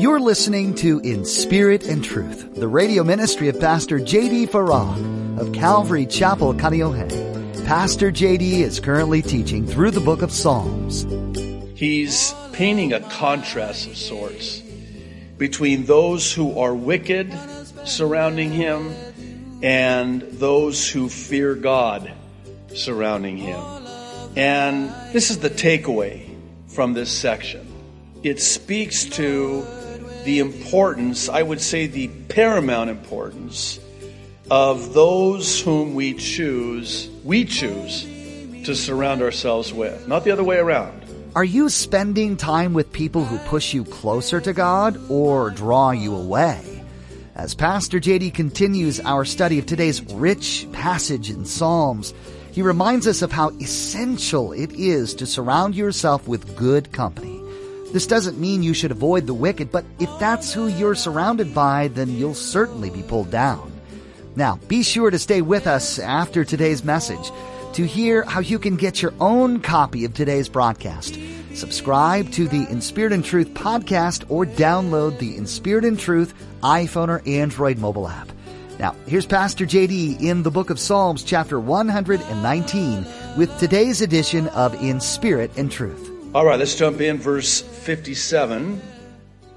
You're listening to In Spirit and Truth, the radio ministry of Pastor J.D. Farag of Calvary Chapel, Kaneohe. Pastor J.D. is currently teaching through the book of Psalms. He's painting a contrast of sorts between those who are wicked surrounding him and those who fear God surrounding him. And this is the takeaway from this section. It speaks to the importance, I would say the paramount importance, of those whom we choose, we choose to surround ourselves with, not the other way around. Are you spending time with people who push you closer to God or draw you away? As Pastor JD continues our study of today's rich passage in Psalms, he reminds us of how essential it is to surround yourself with good company. This doesn't mean you should avoid the wicked, but if that's who you're surrounded by, then you'll certainly be pulled down. Now, be sure to stay with us after today's message to hear how you can get your own copy of today's broadcast. Subscribe to the In Spirit and Truth podcast or download the In Spirit and Truth iPhone or Android mobile app. Now, here's Pastor JD in the book of Psalms, chapter 119, with today's edition of In Spirit and Truth. All right, let's jump in. Verse 57.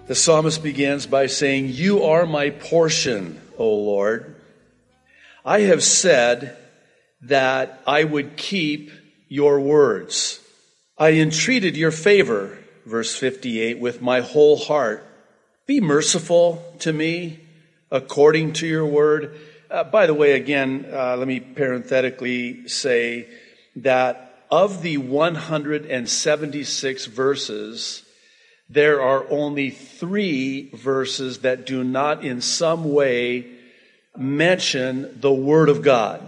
The psalmist begins by saying, You are my portion, O Lord. I have said that I would keep your words. I entreated your favor, verse 58, with my whole heart. Be merciful to me according to your word. Uh, by the way, again, uh, let me parenthetically say that of the 176 verses, there are only three verses that do not in some way mention the Word of God,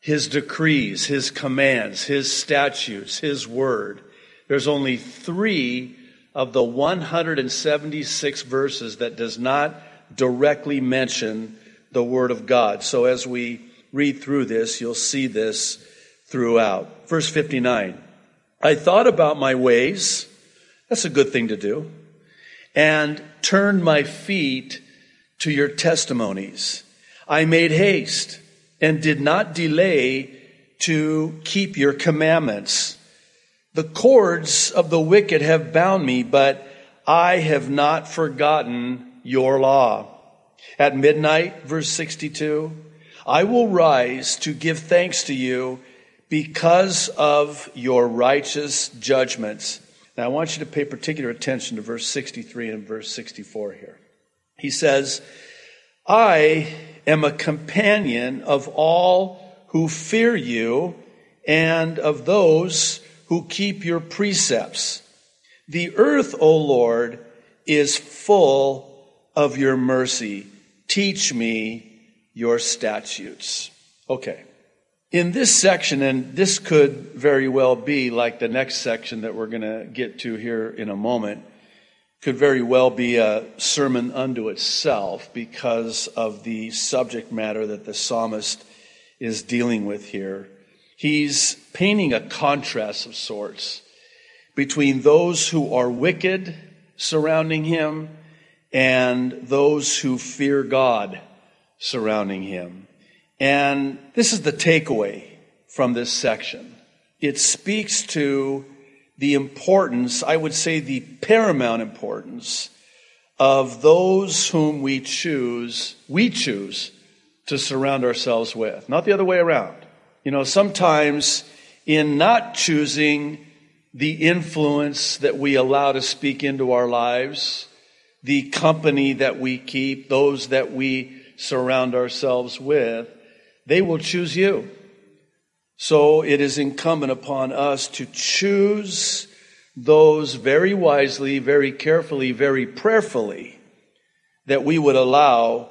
His decrees, His commands, His statutes, His Word. There's only three of the 176 verses that does not directly mention the Word of God. So as we read through this, you'll see this throughout. Verse 59 I thought about my ways. That's a good thing to do. And turned my feet to your testimonies. I made haste and did not delay to keep your commandments. The cords of the wicked have bound me, but I have not forgotten your law. At midnight, verse 62, I will rise to give thanks to you because of your righteous judgments. Now, I want you to pay particular attention to verse 63 and verse 64 here. He says, I am a companion of all who fear you and of those who keep your precepts. The earth, O Lord, is full of your mercy. Teach me your statutes. Okay. In this section, and this could very well be like the next section that we're going to get to here in a moment, could very well be a sermon unto itself because of the subject matter that the psalmist is dealing with here. He's painting a contrast of sorts between those who are wicked surrounding him and those who fear God surrounding him. And this is the takeaway from this section. It speaks to the importance, I would say the paramount importance, of those whom we choose, we choose to surround ourselves with, not the other way around. You know, sometimes in not choosing the influence that we allow to speak into our lives, the company that we keep, those that we surround ourselves with, they will choose you. So it is incumbent upon us to choose those very wisely, very carefully, very prayerfully that we would allow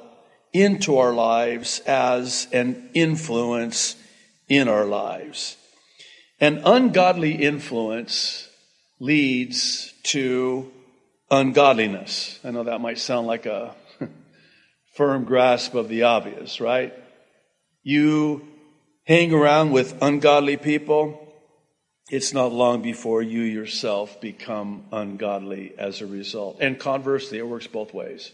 into our lives as an influence in our lives. An ungodly influence leads to ungodliness. I know that might sound like a firm grasp of the obvious, right? You hang around with ungodly people, it's not long before you yourself become ungodly as a result. And conversely, it works both ways.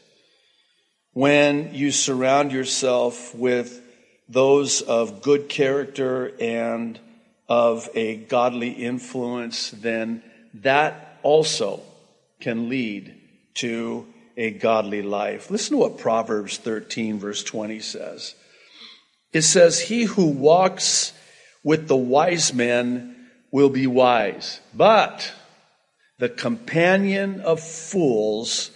When you surround yourself with those of good character and of a godly influence, then that also can lead to a godly life. Listen to what Proverbs 13, verse 20 says. It says, He who walks with the wise men will be wise, but the companion of fools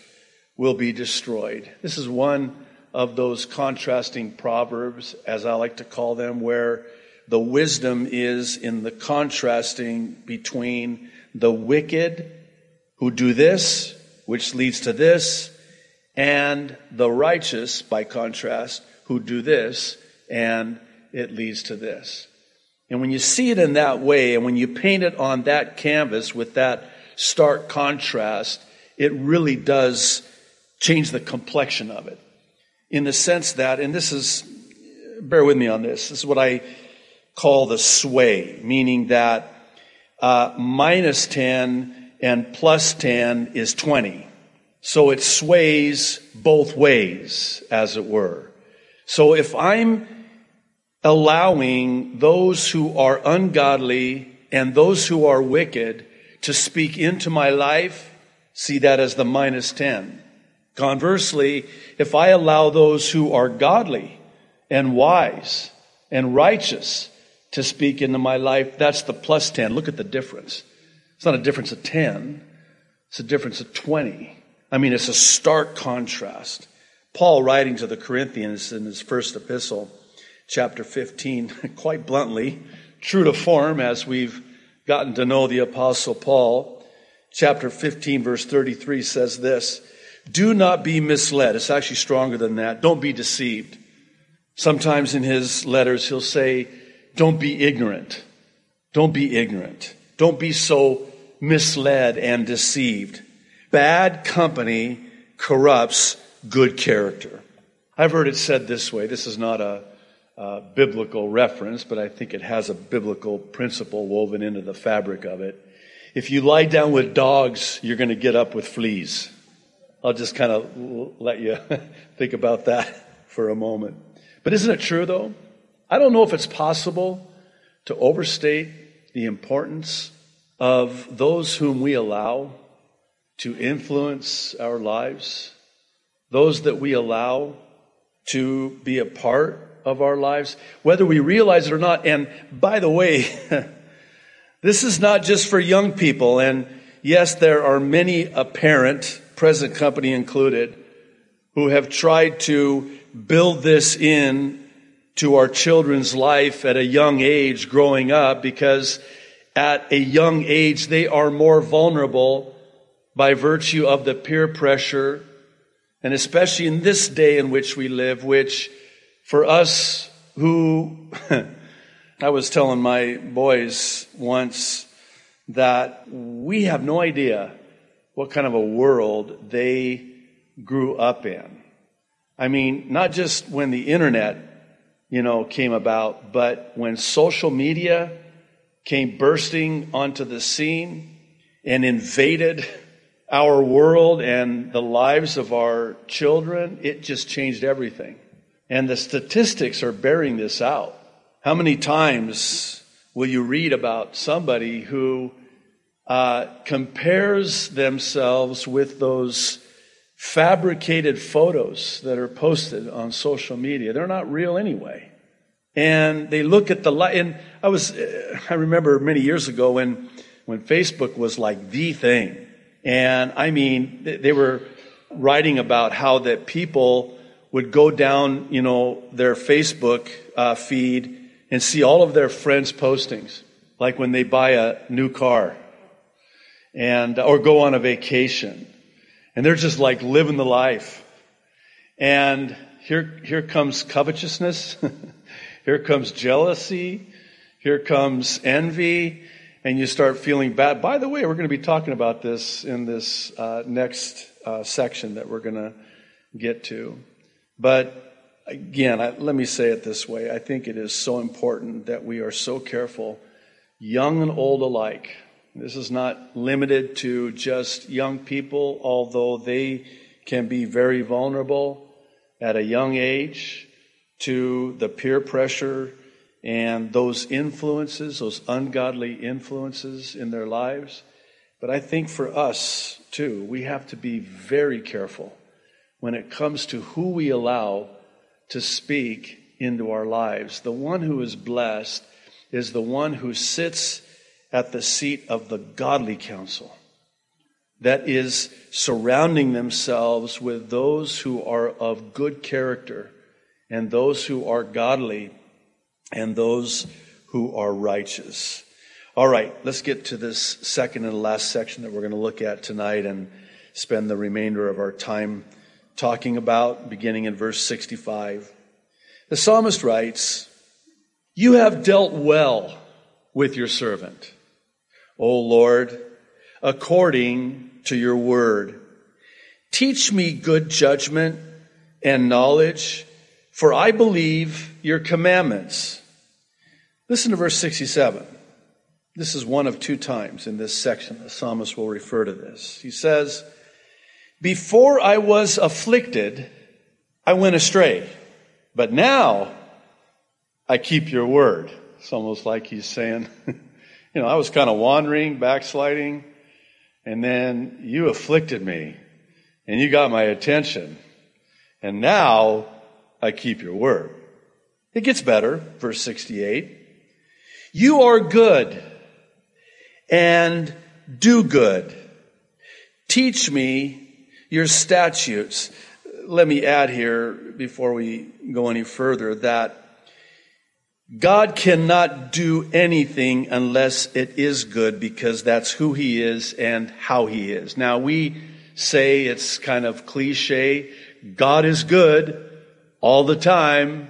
will be destroyed. This is one of those contrasting proverbs, as I like to call them, where the wisdom is in the contrasting between the wicked who do this, which leads to this, and the righteous, by contrast, who do this, and it leads to this. And when you see it in that way, and when you paint it on that canvas with that stark contrast, it really does change the complexion of it. In the sense that, and this is, bear with me on this, this is what I call the sway, meaning that uh, minus 10 and plus 10 is 20. So it sways both ways, as it were. So if I'm allowing those who are ungodly and those who are wicked to speak into my life, see that as the minus 10. Conversely, if I allow those who are godly and wise and righteous to speak into my life, that's the plus 10. Look at the difference. It's not a difference of 10, it's a difference of 20. I mean, it's a stark contrast. Paul, writing to the Corinthians in his first epistle, chapter 15, quite bluntly, true to form as we've gotten to know the Apostle Paul, chapter 15, verse 33 says this Do not be misled. It's actually stronger than that. Don't be deceived. Sometimes in his letters, he'll say, Don't be ignorant. Don't be ignorant. Don't be so misled and deceived. Bad company corrupts good character. I've heard it said this way. This is not a, a, biblical reference, but I think it has a biblical principle woven into the fabric of it. If you lie down with dogs, you're going to get up with fleas. I'll just kind of let you think about that for a moment. But isn't it true, though? I don't know if it's possible to overstate the importance of those whom we allow to influence our lives, those that we allow to be a part of our lives, whether we realize it or not. And by the way, this is not just for young people. And yes, there are many apparent, present company included, who have tried to build this in to our children's life at a young age growing up because at a young age they are more vulnerable by virtue of the peer pressure and especially in this day in which we live, which for us who, I was telling my boys once that we have no idea what kind of a world they grew up in. I mean, not just when the internet, you know, came about, but when social media came bursting onto the scene and invaded our world and the lives of our children, it just changed everything. And the statistics are bearing this out. How many times will you read about somebody who uh, compares themselves with those fabricated photos that are posted on social media? They're not real anyway. And they look at the light. And I was, I remember many years ago when, when Facebook was like the thing and I mean, they were writing about how that people would go down, you know, their Facebook uh, feed and see all of their friends' postings, like when they buy a new car and or go on a vacation, and they're just like living the life. And here, here comes covetousness, here comes jealousy, here comes envy, and you start feeling bad. By the way, we're going to be talking about this in this uh, next uh, section that we're going to get to. But again, I, let me say it this way I think it is so important that we are so careful young and old alike. This is not limited to just young people, although they can be very vulnerable at a young age to the peer pressure and those influences, those ungodly influences in their lives. But I think for us, too, we have to be very careful when it comes to who we allow to speak into our lives. The one who is blessed is the one who sits at the seat of the godly counsel that is surrounding themselves with those who are of good character and those who are godly and those who are righteous. All right, let's get to this second and last section that we're going to look at tonight and spend the remainder of our time talking about, beginning in verse 65. The psalmist writes, You have dealt well with your servant, O Lord, according to your word. Teach me good judgment and knowledge, for I believe your commandments. Listen to verse 67. This is one of two times in this section the psalmist will refer to this. He says, Before I was afflicted, I went astray, but now I keep your word. It's almost like he's saying, you know, I was kind of wandering, backsliding, and then you afflicted me and you got my attention. And now I keep your word. It gets better, verse 68. You are good and do good. Teach me your statutes. Let me add here before we go any further that God cannot do anything unless it is good because that's who he is and how he is. Now we say it's kind of cliche. God is good all the time.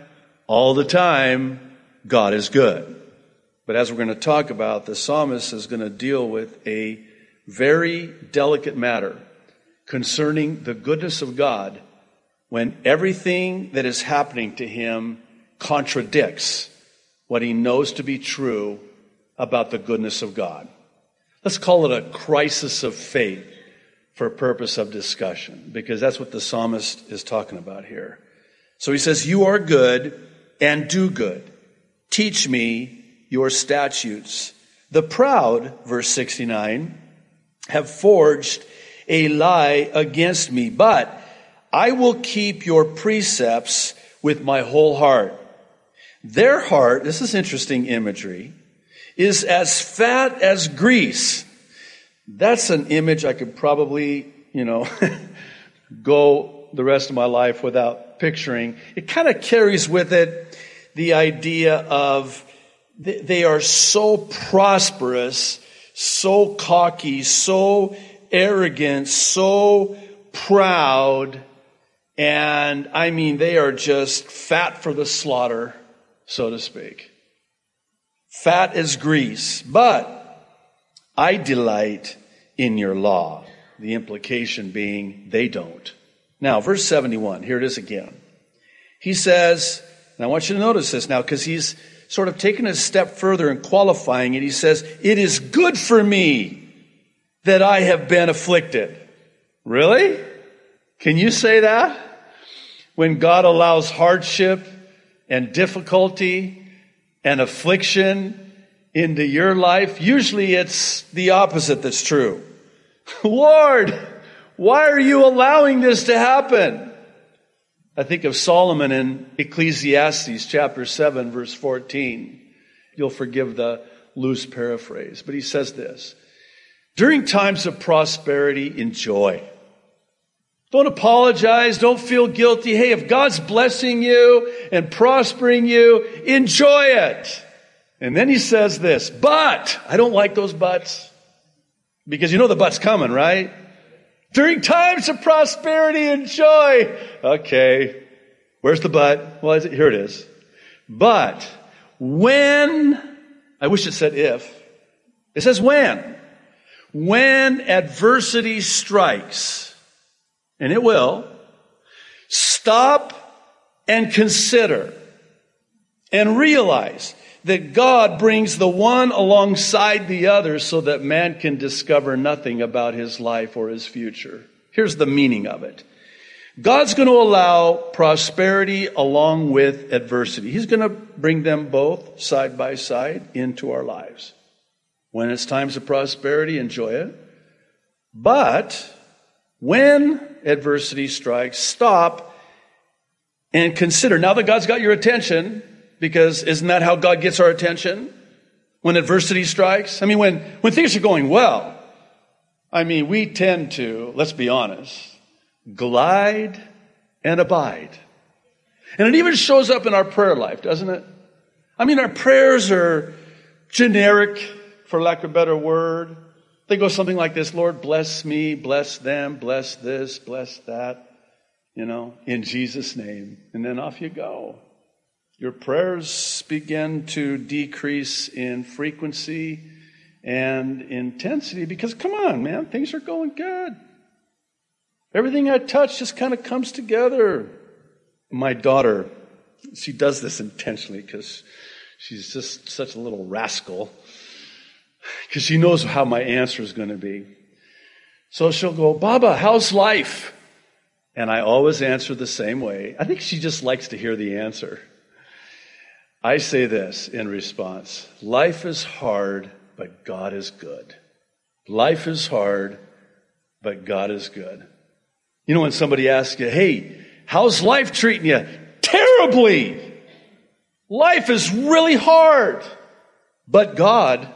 All the time, God is good. But as we're going to talk about, the psalmist is going to deal with a very delicate matter concerning the goodness of God when everything that is happening to him contradicts what he knows to be true about the goodness of God. Let's call it a crisis of faith for purpose of discussion, because that's what the psalmist is talking about here. So he says, You are good and do good. Teach me your statutes. The proud, verse 69, have forged a lie against me, but I will keep your precepts with my whole heart. Their heart, this is interesting imagery, is as fat as grease. That's an image I could probably, you know, go the rest of my life without picturing. It kind of carries with it the idea of they are so prosperous, so cocky, so arrogant, so proud, and I mean, they are just fat for the slaughter so to speak. Fat as grease, but I delight in your law. The implication being they don't. Now, verse 71, here it is again. He says, and I want you to notice this now because he's sort of taken a step further and qualifying it. He says, It is good for me that I have been afflicted. Really? Can you say that? When God allows hardship and difficulty and affliction into your life, usually it's the opposite that's true. Lord, why are you allowing this to happen? I think of Solomon in Ecclesiastes chapter 7 verse 14. You'll forgive the loose paraphrase, but he says this. During times of prosperity, enjoy. Don't apologize. Don't feel guilty. Hey, if God's blessing you and prospering you, enjoy it. And then he says this, but, I don't like those buts. Because you know the but's coming, right? During times of prosperity and joy. Okay. Where's the but? Well, is it here it is. But when, I wish it said if. It says when. When adversity strikes and it will, stop and consider and realize that God brings the one alongside the other so that man can discover nothing about his life or his future. Here's the meaning of it. God's going to allow prosperity along with adversity. He's going to bring them both side by side into our lives. When it's times of prosperity, enjoy it. But when adversity strikes, stop and consider. Now that God's got your attention, because isn't that how God gets our attention? When adversity strikes? I mean, when, when things are going well, I mean, we tend to, let's be honest, glide and abide. And it even shows up in our prayer life, doesn't it? I mean, our prayers are generic, for lack of a better word. They go something like this Lord, bless me, bless them, bless this, bless that, you know, in Jesus' name. And then off you go. Your prayers begin to decrease in frequency and intensity because, come on, man, things are going good. Everything I touch just kind of comes together. My daughter, she does this intentionally because she's just such a little rascal because she knows how my answer is going to be. So she'll go, Baba, how's life? And I always answer the same way. I think she just likes to hear the answer. I say this in response Life is hard, but God is good. Life is hard, but God is good. You know, when somebody asks you, hey, how's life treating you? Terribly! Life is really hard, but God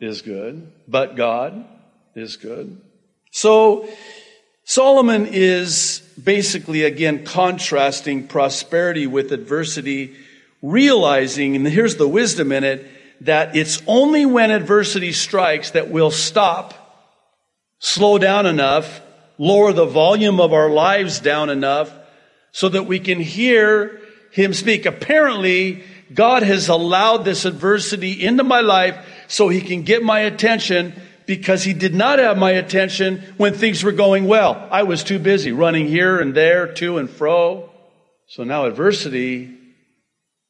is good. But God is good. So, Solomon is basically again contrasting prosperity with adversity realizing, and here's the wisdom in it, that it's only when adversity strikes that we'll stop, slow down enough, lower the volume of our lives down enough so that we can hear Him speak. Apparently, God has allowed this adversity into my life so He can get my attention because He did not have my attention when things were going well. I was too busy running here and there, to and fro. So now adversity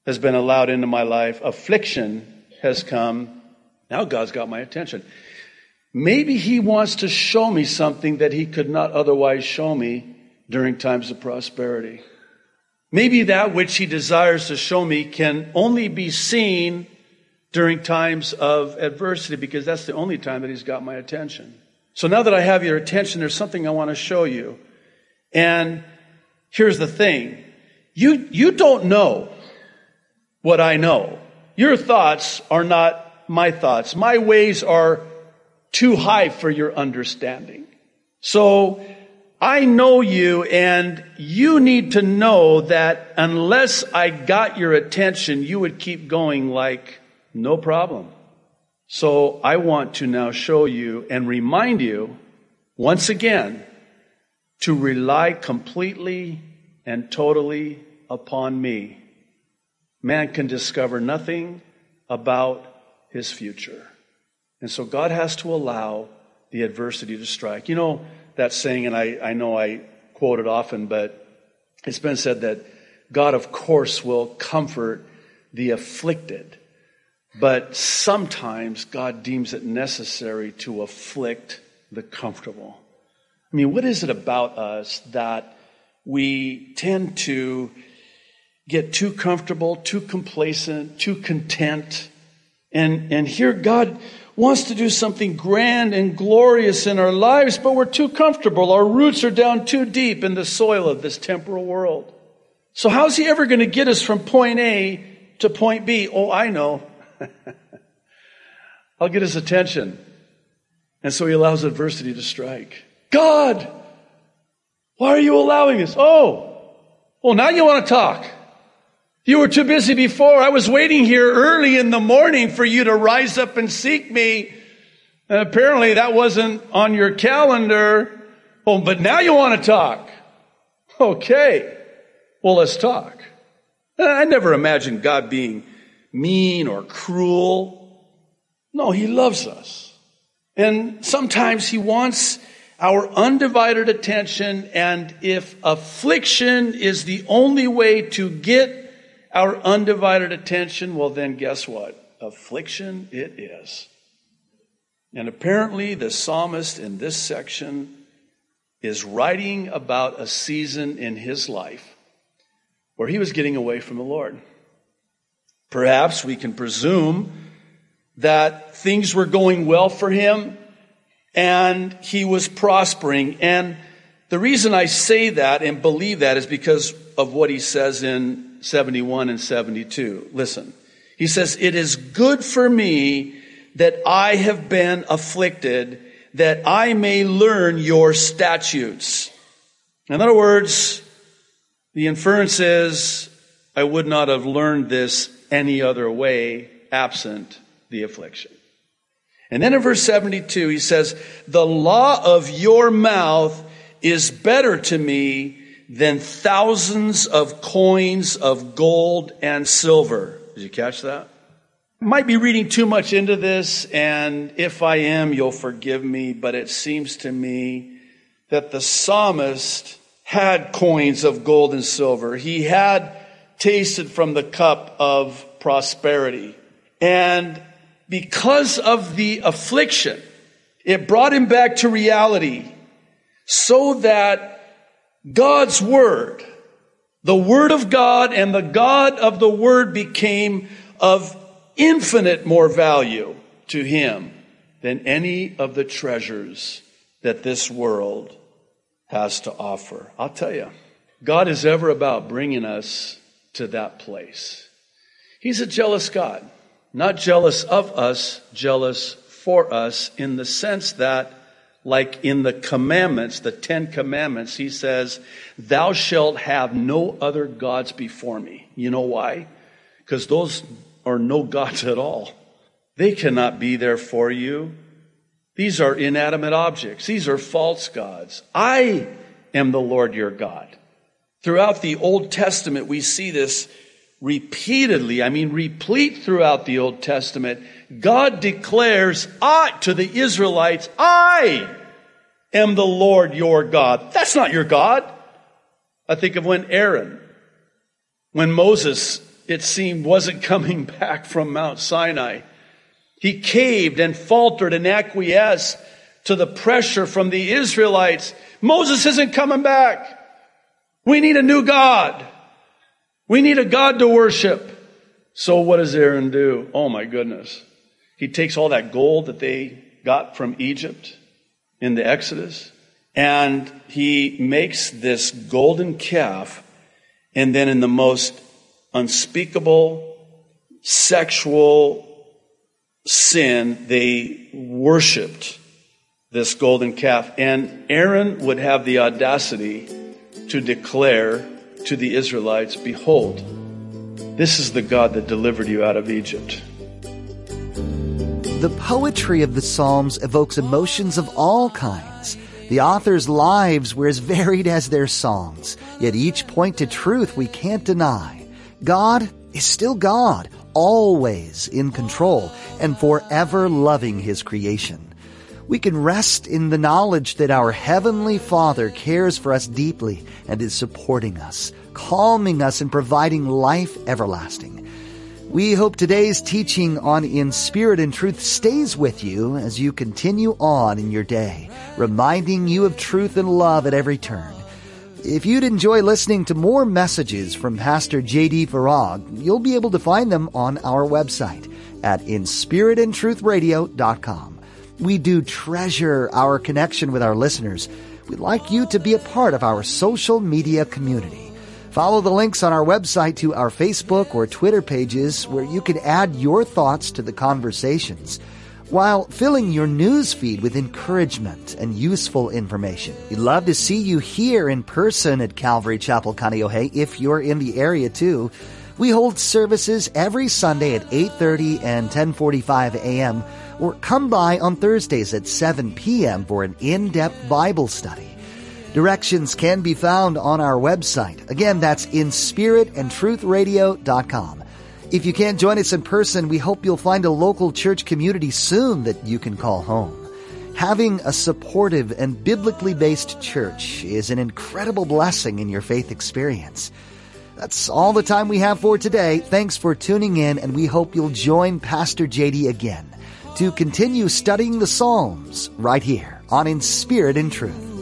has been allowed into my life, affliction has come. Now God's got my attention. Maybe He wants to show me something that He could not otherwise show me during times of prosperity. Maybe that which He desires to show me can only be seen during times of adversity because that's the only time that He's got my attention. So now that I have your attention, there's something I want to show you. And here's the thing. You, you don't know what I know. Your thoughts are not my thoughts. My ways are too high for your understanding. So I know you and you need to know that unless I got your attention, you would keep going like no problem. So I want to now show you and remind you once again to rely completely and totally upon me man can discover nothing about his future. And so God has to allow the adversity to strike. You know that saying, and I, I know I quote it often, but it's been said that God, of course, will comfort the afflicted, but sometimes God deems it necessary to afflict the comfortable. I mean, what is it about us that we tend to get too comfortable, too complacent, too content. And, and here God wants to do something grand and glorious in our lives, but we're too comfortable. Our roots are down too deep in the soil of this temporal world. So how's he ever going to get us from point A to point B? Oh, I know. I'll get his attention. And so he allows adversity to strike. God, why are you allowing this? Oh, well, now you want to talk. You were too busy before. I was waiting here early in the morning for you to rise up and seek me. And apparently that wasn't on your calendar. Oh, but now you want to talk. Okay. Well, let's talk. I never imagined God being mean or cruel. No, He loves us. And sometimes He wants our undivided attention. And if affliction is the only way to get our undivided attention, well, then guess what? Affliction it is. And apparently, the psalmist in this section is writing about a season in his life where he was getting away from the Lord. Perhaps we can presume that things were going well for him and he was prospering. And the reason I say that and believe that is because of what he says in 71 and 72. Listen, he says, It is good for me that I have been afflicted, that I may learn your statutes. In other words, the inference is, I would not have learned this any other way absent the affliction. And then in verse 72, he says, The law of your mouth is better to me than thousands of coins of gold and silver. Did you catch that? Might be reading too much into this, and if I am, you'll forgive me, but it seems to me that the psalmist had coins of gold and silver. He had tasted from the cup of prosperity. And because of the affliction, it brought him back to reality so that God's Word, the Word of God and the God of the Word became of infinite more value to him than any of the treasures that this world has to offer. I'll tell you, God is ever about bringing us to that place. He's a jealous God, not jealous of us, jealous for us in the sense that like in the commandments, the Ten Commandments, he says, Thou shalt have no other gods before me. You know why? Because those are no gods at all. They cannot be there for you. These are inanimate objects. These are false gods. I am the Lord your God. Throughout the Old Testament, we see this repeatedly. I mean, replete throughout the Old Testament. God declares I, to the Israelites, I am the Lord your God. That's not your God. I think of when Aaron, when Moses it seemed, wasn't coming back from Mount Sinai. He caved and faltered and acquiesced to the pressure from the Israelites. Moses isn't coming back. We need a new God. We need a God to worship. So what does Aaron do? Oh my goodness. He takes all that gold that they got from Egypt in the Exodus and he makes this golden calf and then in the most unspeakable sexual sin, they worshiped this golden calf. And Aaron would have the audacity to declare to the Israelites, Behold, this is the God that delivered you out of Egypt. The poetry of the Psalms evokes emotions of all kinds. The authors' lives were as varied as their songs, yet each point to truth we can't deny. God is still God, always in control and forever loving His creation. We can rest in the knowledge that our Heavenly Father cares for us deeply and is supporting us, calming us and providing life everlasting. We hope today's teaching on In Spirit and Truth stays with you as you continue on in your day, reminding you of truth and love at every turn. If you'd enjoy listening to more messages from Pastor J.D. Farag, you'll be able to find them on our website at inspiritandtruthradio.com. We do treasure our connection with our listeners. We'd like you to be a part of our social media community. Follow the links on our website to our Facebook or Twitter pages where you can add your thoughts to the conversations while filling your news feed with encouragement and useful information. We'd love to see you here in person at Calvary Chapel, Kaneohe if you're in the area too. We hold services every Sunday at 8:30 and 10:45 a.m. or come by on Thursdays at 7 p.m. for an in-depth Bible study. Directions can be found on our website. Again, that's inspiritandtruthradio.com. If you can't join us in person, we hope you'll find a local church community soon that you can call home. Having a supportive and biblically based church is an incredible blessing in your faith experience. That's all the time we have for today. Thanks for tuning in, and we hope you'll join Pastor JD again to continue studying the Psalms right here on In Spirit and Truth.